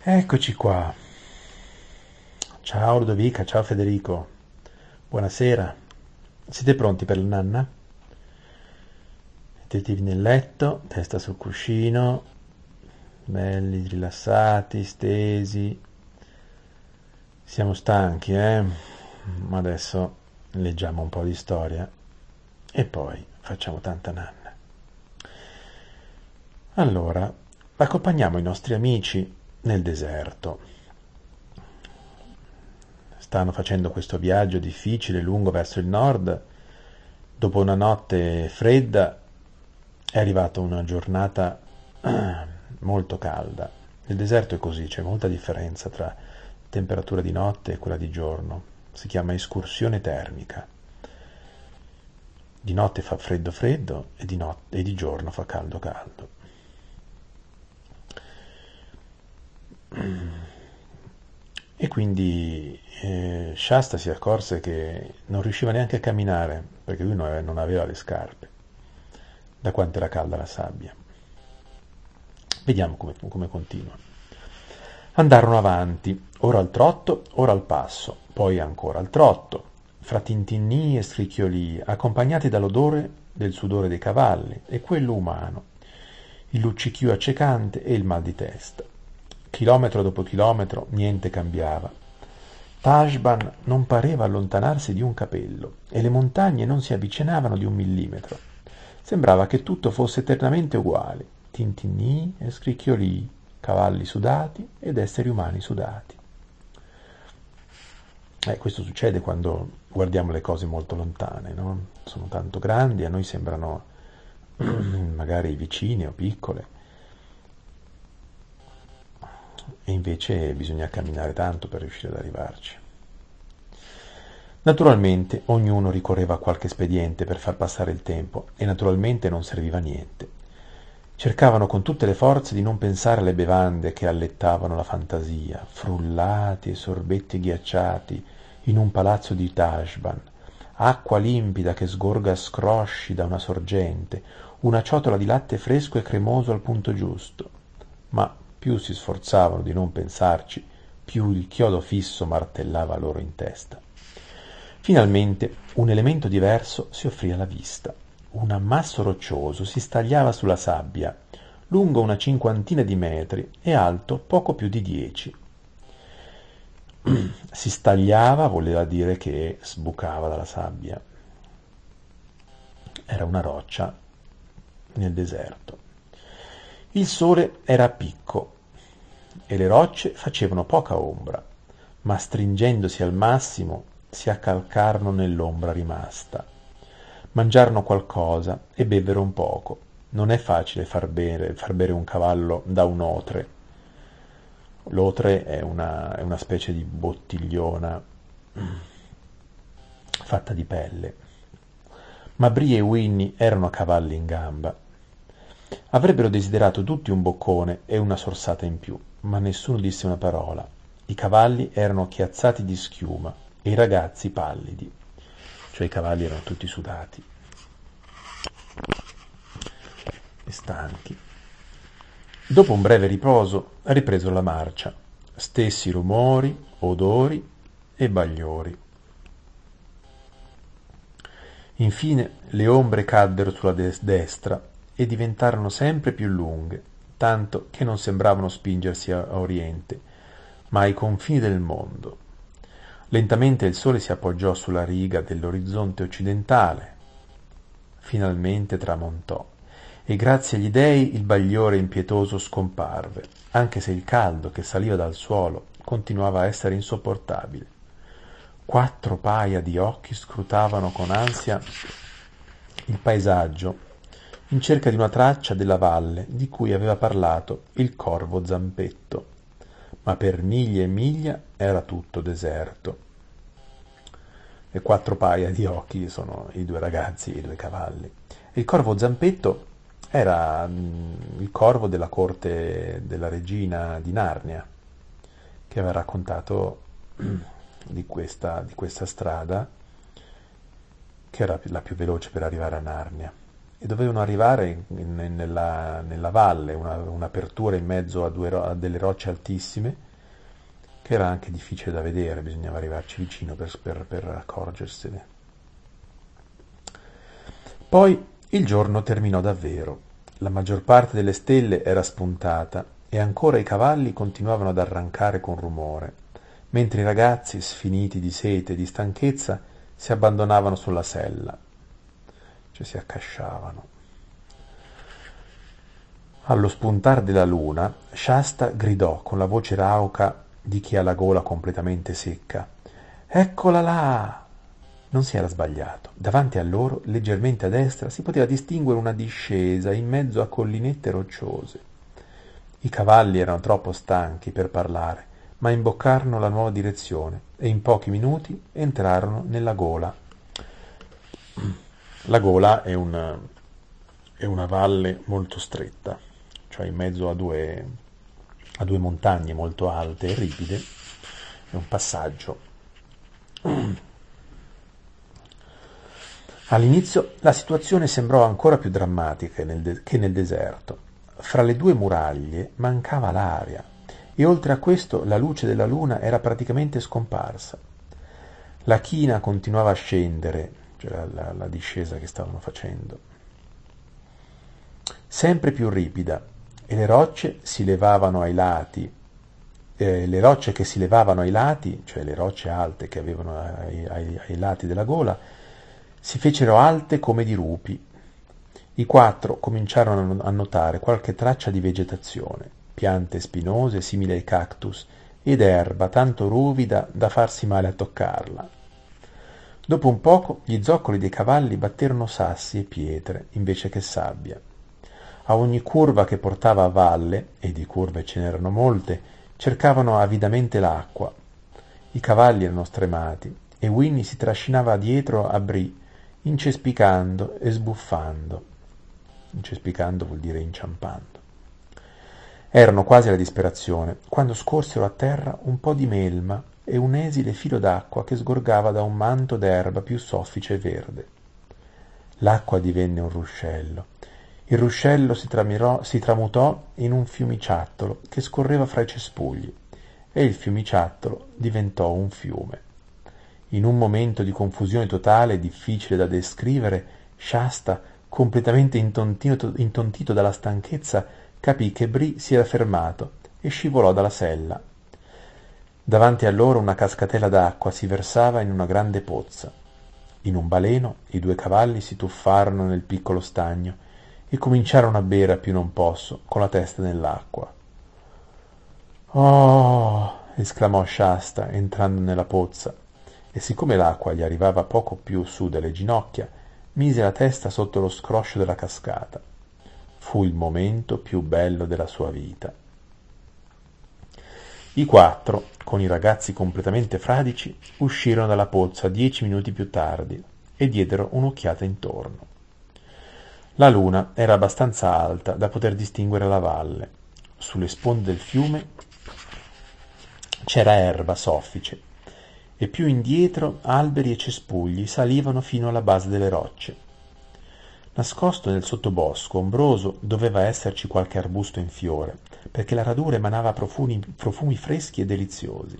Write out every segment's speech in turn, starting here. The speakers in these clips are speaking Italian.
Eccoci qua. Ciao Ludovica, ciao Federico. Buonasera. Siete pronti per la nanna? Mettetevi nel letto, testa sul cuscino, belli, rilassati, stesi. Siamo stanchi, eh? Ma adesso leggiamo un po' di storia e poi facciamo tanta nanna. Allora, accompagniamo i nostri amici nel deserto. Stanno facendo questo viaggio difficile, lungo verso il nord. Dopo una notte fredda è arrivata una giornata molto calda. Il deserto è così, c'è molta differenza tra temperatura di notte e quella di giorno. Si chiama escursione termica. Di notte fa freddo freddo e di, not- e di giorno fa caldo caldo. Quindi eh, Shasta si accorse che non riusciva neanche a camminare perché lui non aveva le scarpe, da quanto era calda la sabbia. Vediamo come, come continua. Andarono avanti, ora al trotto, ora al passo, poi ancora al trotto, fra tintinnii e scricchiolii, accompagnati dall'odore del sudore dei cavalli e quello umano, il luccichio accecante e il mal di testa. Chilometro dopo chilometro niente cambiava. Tashban non pareva allontanarsi di un capello e le montagne non si avvicinavano di un millimetro. Sembrava che tutto fosse eternamente uguale, tintinnii e scricchiolii, cavalli sudati ed esseri umani sudati. Eh, questo succede quando guardiamo le cose molto lontane, no? sono tanto grandi, a noi sembrano magari vicine o piccole, e invece bisogna camminare tanto per riuscire ad arrivarci. Naturalmente ognuno ricorreva a qualche espediente per far passare il tempo e naturalmente non serviva a niente. Cercavano con tutte le forze di non pensare alle bevande che allettavano la fantasia, frullati e sorbetti ghiacciati in un palazzo di Tashban, acqua limpida che sgorga a scrosci da una sorgente, una ciotola di latte fresco e cremoso al punto giusto. Ma più si sforzavano di non pensarci, più il chiodo fisso martellava loro in testa. Finalmente un elemento diverso si offrì alla vista. Un ammasso roccioso si stagliava sulla sabbia, lungo una cinquantina di metri e alto poco più di dieci. si stagliava voleva dire che sbucava dalla sabbia. Era una roccia nel deserto. Il sole era a picco e le rocce facevano poca ombra, ma stringendosi al massimo si accalcarono nell'ombra rimasta. Mangiarono qualcosa e bevvero un poco. Non è facile far bere, far bere un cavallo da un otre. L'otre è una, è una specie di bottigliona fatta di pelle. Ma Brie e Winnie erano cavalli in gamba Avrebbero desiderato tutti un boccone e una sorsata in più, ma nessuno disse una parola. I cavalli erano chiazzati di schiuma e i ragazzi pallidi, cioè i cavalli erano tutti sudati e stanchi. Dopo un breve riposo ripresero la marcia, stessi rumori, odori e bagliori. Infine le ombre caddero sulla destra e diventarono sempre più lunghe, tanto che non sembravano spingersi a oriente, ma ai confini del mondo. Lentamente il sole si appoggiò sulla riga dell'orizzonte occidentale. Finalmente tramontò e grazie agli dei il bagliore impietoso scomparve, anche se il caldo che saliva dal suolo continuava a essere insopportabile. Quattro paia di occhi scrutavano con ansia il paesaggio in cerca di una traccia della valle di cui aveva parlato il corvo Zampetto, ma per miglia e miglia era tutto deserto. Le quattro paia di occhi sono i due ragazzi e i due cavalli. Il corvo Zampetto era mm, il corvo della corte della regina di Narnia, che aveva raccontato di questa, di questa strada che era la più veloce per arrivare a Narnia e dovevano arrivare in, in, nella, nella, valle, una, un'apertura in mezzo a, due, a delle rocce altissime, che era anche difficile da vedere, bisognava arrivarci vicino per, per, per accorgersene. Poi il giorno terminò davvero. La maggior parte delle stelle era spuntata e ancora i cavalli continuavano ad arrancare con rumore, mentre i ragazzi, sfiniti di sete e di stanchezza, si abbandonavano sulla sella, cioè si accasciavano. Allo spuntar della luna, Shasta gridò con la voce rauca di chi ha la gola completamente secca. Eccola là! Non si era sbagliato. Davanti a loro, leggermente a destra, si poteva distinguere una discesa in mezzo a collinette rocciose. I cavalli erano troppo stanchi per parlare, ma imboccarono la nuova direzione e in pochi minuti entrarono nella gola. La gola è una, è una valle molto stretta, cioè in mezzo a due, a due montagne molto alte e ripide, è un passaggio. All'inizio la situazione sembrò ancora più drammatica che nel deserto. Fra le due muraglie mancava l'aria e oltre a questo la luce della luna era praticamente scomparsa. La china continuava a scendere, cioè la, la, la discesa che stavano facendo, sempre più ripida e le rocce si levavano ai lati eh, le rocce che si levavano ai lati, cioè le rocce alte che avevano ai, ai, ai lati della gola, si fecero alte come di rupi. I quattro cominciarono a notare qualche traccia di vegetazione, piante spinose simili ai cactus ed erba tanto ruvida da farsi male a toccarla. Dopo un poco gli zoccoli dei cavalli batterono sassi e pietre invece che sabbia. A ogni curva che portava a valle, e di curve ce n'erano molte, cercavano avidamente l'acqua. I cavalli erano stremati e Winnie si trascinava dietro a Brie incespicando e sbuffando. Incespicando vuol dire inciampando. Erano quasi alla disperazione, quando scorsero a terra un po' di melma e un esile filo d'acqua che sgorgava da un manto d'erba più soffice e verde. L'acqua divenne un ruscello. Il ruscello si, tramirò, si tramutò in un fiumiciattolo che scorreva fra i cespugli e il fiumiciattolo diventò un fiume. In un momento di confusione totale difficile da descrivere, Shasta, completamente intontito, intontito dalla stanchezza, capì che Brie si era fermato e scivolò dalla sella. Davanti a loro una cascatella d'acqua si versava in una grande pozza. In un baleno i due cavalli si tuffarono nel piccolo stagno e cominciarono a bere a più non posso, con la testa nell'acqua. Oh! esclamò Shasta, entrando nella pozza e siccome l'acqua gli arrivava poco più su delle ginocchia, mise la testa sotto lo scroscio della cascata. Fu il momento più bello della sua vita. I quattro, con i ragazzi completamente fradici, uscirono dalla pozza dieci minuti più tardi e diedero un'occhiata intorno. La luna era abbastanza alta da poter distinguere la valle. Sulle sponde del fiume c'era erba soffice e più indietro alberi e cespugli salivano fino alla base delle rocce. Nascosto nel sottobosco ombroso doveva esserci qualche arbusto in fiore, perché la radura emanava profumi, profumi freschi e deliziosi.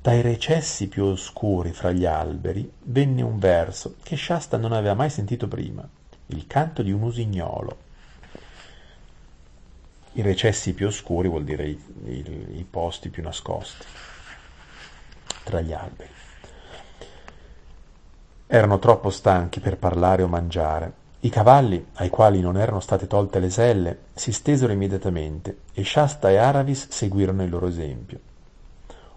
Dai recessi più oscuri fra gli alberi venne un verso che Shasta non aveva mai sentito prima, il canto di un usignolo. I recessi più oscuri vuol dire i, i, i posti più nascosti tra gli alberi. Erano troppo stanchi per parlare o mangiare. I cavalli, ai quali non erano state tolte le selle, si stesero immediatamente e Shasta e Aravis seguirono il loro esempio.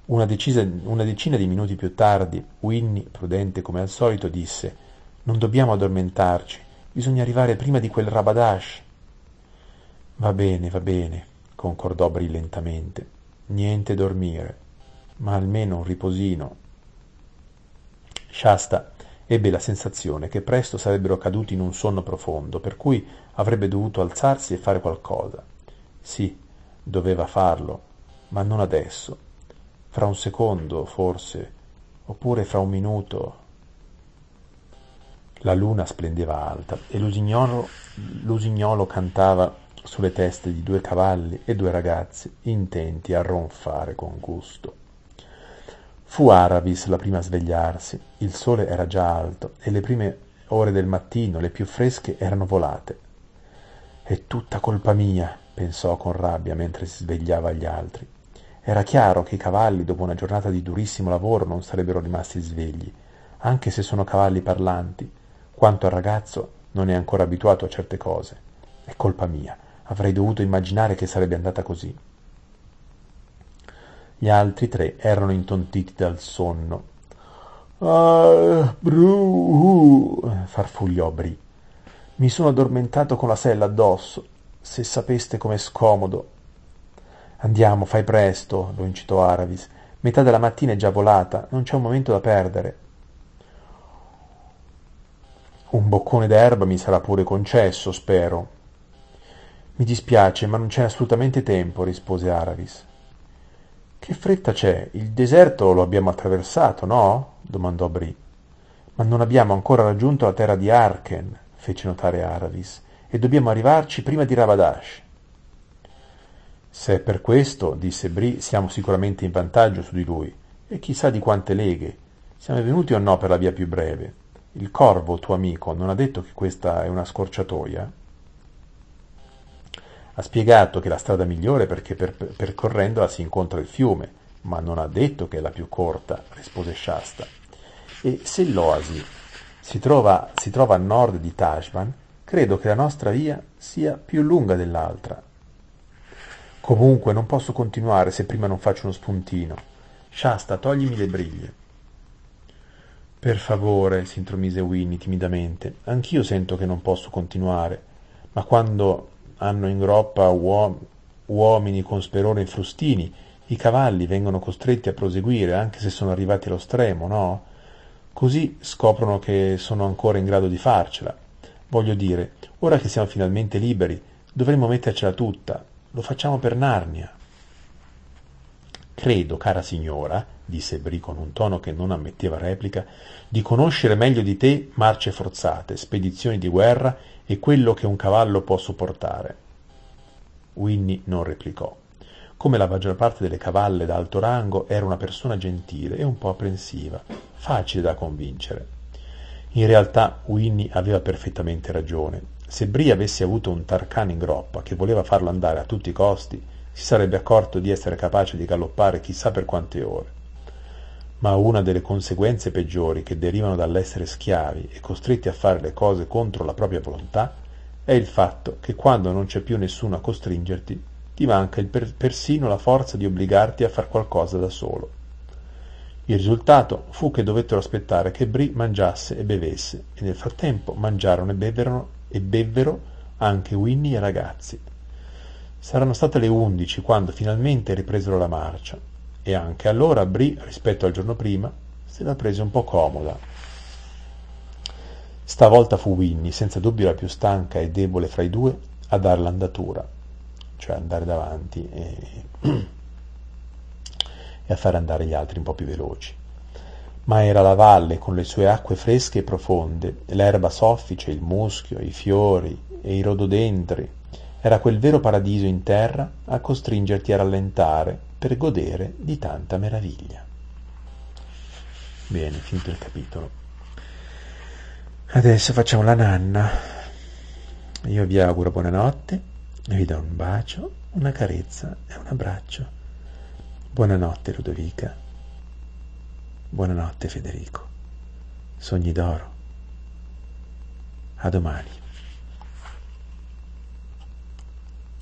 Una, decisa, una decina di minuti più tardi, Winnie, prudente come al solito, disse Non dobbiamo addormentarci, bisogna arrivare prima di quel Rabadash. Va bene, va bene, concordò brillantamente. Niente dormire ma almeno un riposino. Shasta ebbe la sensazione che presto sarebbero caduti in un sonno profondo, per cui avrebbe dovuto alzarsi e fare qualcosa. Sì, doveva farlo, ma non adesso. Fra un secondo, forse, oppure fra un minuto. La luna splendeva alta e l'usignolo, l'usignolo cantava sulle teste di due cavalli e due ragazzi intenti a ronfare con gusto. Fu Aravis la prima a svegliarsi, il sole era già alto e le prime ore del mattino, le più fresche, erano volate. È tutta colpa mia, pensò con rabbia mentre si svegliava agli altri. Era chiaro che i cavalli, dopo una giornata di durissimo lavoro, non sarebbero rimasti svegli, anche se sono cavalli parlanti. Quanto al ragazzo, non è ancora abituato a certe cose. È colpa mia. Avrei dovuto immaginare che sarebbe andata così. Gli altri tre erano intontiti dal sonno. Ah, farfugliò Bri. Mi sono addormentato con la sella addosso. Se sapeste com'è scomodo. Andiamo, fai presto, lo incitò Aravis. Metà della mattina è già volata, non c'è un momento da perdere. Un boccone d'erba mi sarà pure concesso, spero. Mi dispiace, ma non c'è assolutamente tempo, rispose Aravis. Che fretta c'è? Il deserto lo abbiamo attraversato, no? domandò Bri. Ma non abbiamo ancora raggiunto la terra di Arken, fece notare Aravis, e dobbiamo arrivarci prima di Rabadash. Se è per questo, disse Bri, siamo sicuramente in vantaggio su di lui. E chissà di quante leghe. Siamo venuti o no per la via più breve? Il corvo, tuo amico, non ha detto che questa è una scorciatoia? Ha spiegato che la strada migliore è perché per, percorrendola si incontra il fiume, ma non ha detto che è la più corta, rispose Shasta. E se l'oasi si trova, si trova a nord di Tashvan, credo che la nostra via sia più lunga dell'altra. Comunque non posso continuare se prima non faccio uno spuntino. Shasta, toglimi le briglie. Per favore, si intromise Winnie timidamente, anch'io sento che non posso continuare, ma quando hanno in groppa uom- uomini con sperone e frustini, i cavalli vengono costretti a proseguire anche se sono arrivati allo stremo, no? Così scoprono che sono ancora in grado di farcela. Voglio dire, ora che siamo finalmente liberi, dovremmo mettercela tutta, lo facciamo per Narnia. Credo, cara signora, disse Bri con un tono che non ammetteva replica, di conoscere meglio di te marce forzate, spedizioni di guerra e quello che un cavallo può sopportare. Winnie non replicò. Come la maggior parte delle cavalle d'alto rango, era una persona gentile e un po' apprensiva, facile da convincere. In realtà Winnie aveva perfettamente ragione se Brie avesse avuto un Tarkan in groppa che voleva farlo andare a tutti i costi, si sarebbe accorto di essere capace di galoppare chissà per quante ore. Ma una delle conseguenze peggiori che derivano dall'essere schiavi e costretti a fare le cose contro la propria volontà è il fatto che quando non c'è più nessuno a costringerti, ti manca per- persino la forza di obbligarti a far qualcosa da solo. Il risultato fu che dovettero aspettare che Brie mangiasse e bevesse, e nel frattempo mangiarono e bevvero e bevvero anche Winnie e i ragazzi. Saranno state le undici quando finalmente ripresero la marcia e anche allora Bri, rispetto al giorno prima, se la prese un po' comoda. Stavolta fu Winnie, senza dubbio la più stanca e debole fra i due, a dar l'andatura, cioè andare davanti e, e a fare andare gli altri un po' più veloci ma era la valle con le sue acque fresche e profonde, l'erba soffice, il muschio, i fiori e i rododendri. Era quel vero paradiso in terra a costringerti a rallentare per godere di tanta meraviglia. Bene, finito il capitolo. Adesso facciamo la nanna. Io vi auguro buonanotte, vi do un bacio, una carezza e un abbraccio. Buonanotte Ludovica. Buonanotte Federico. Sogni d'oro. A domani.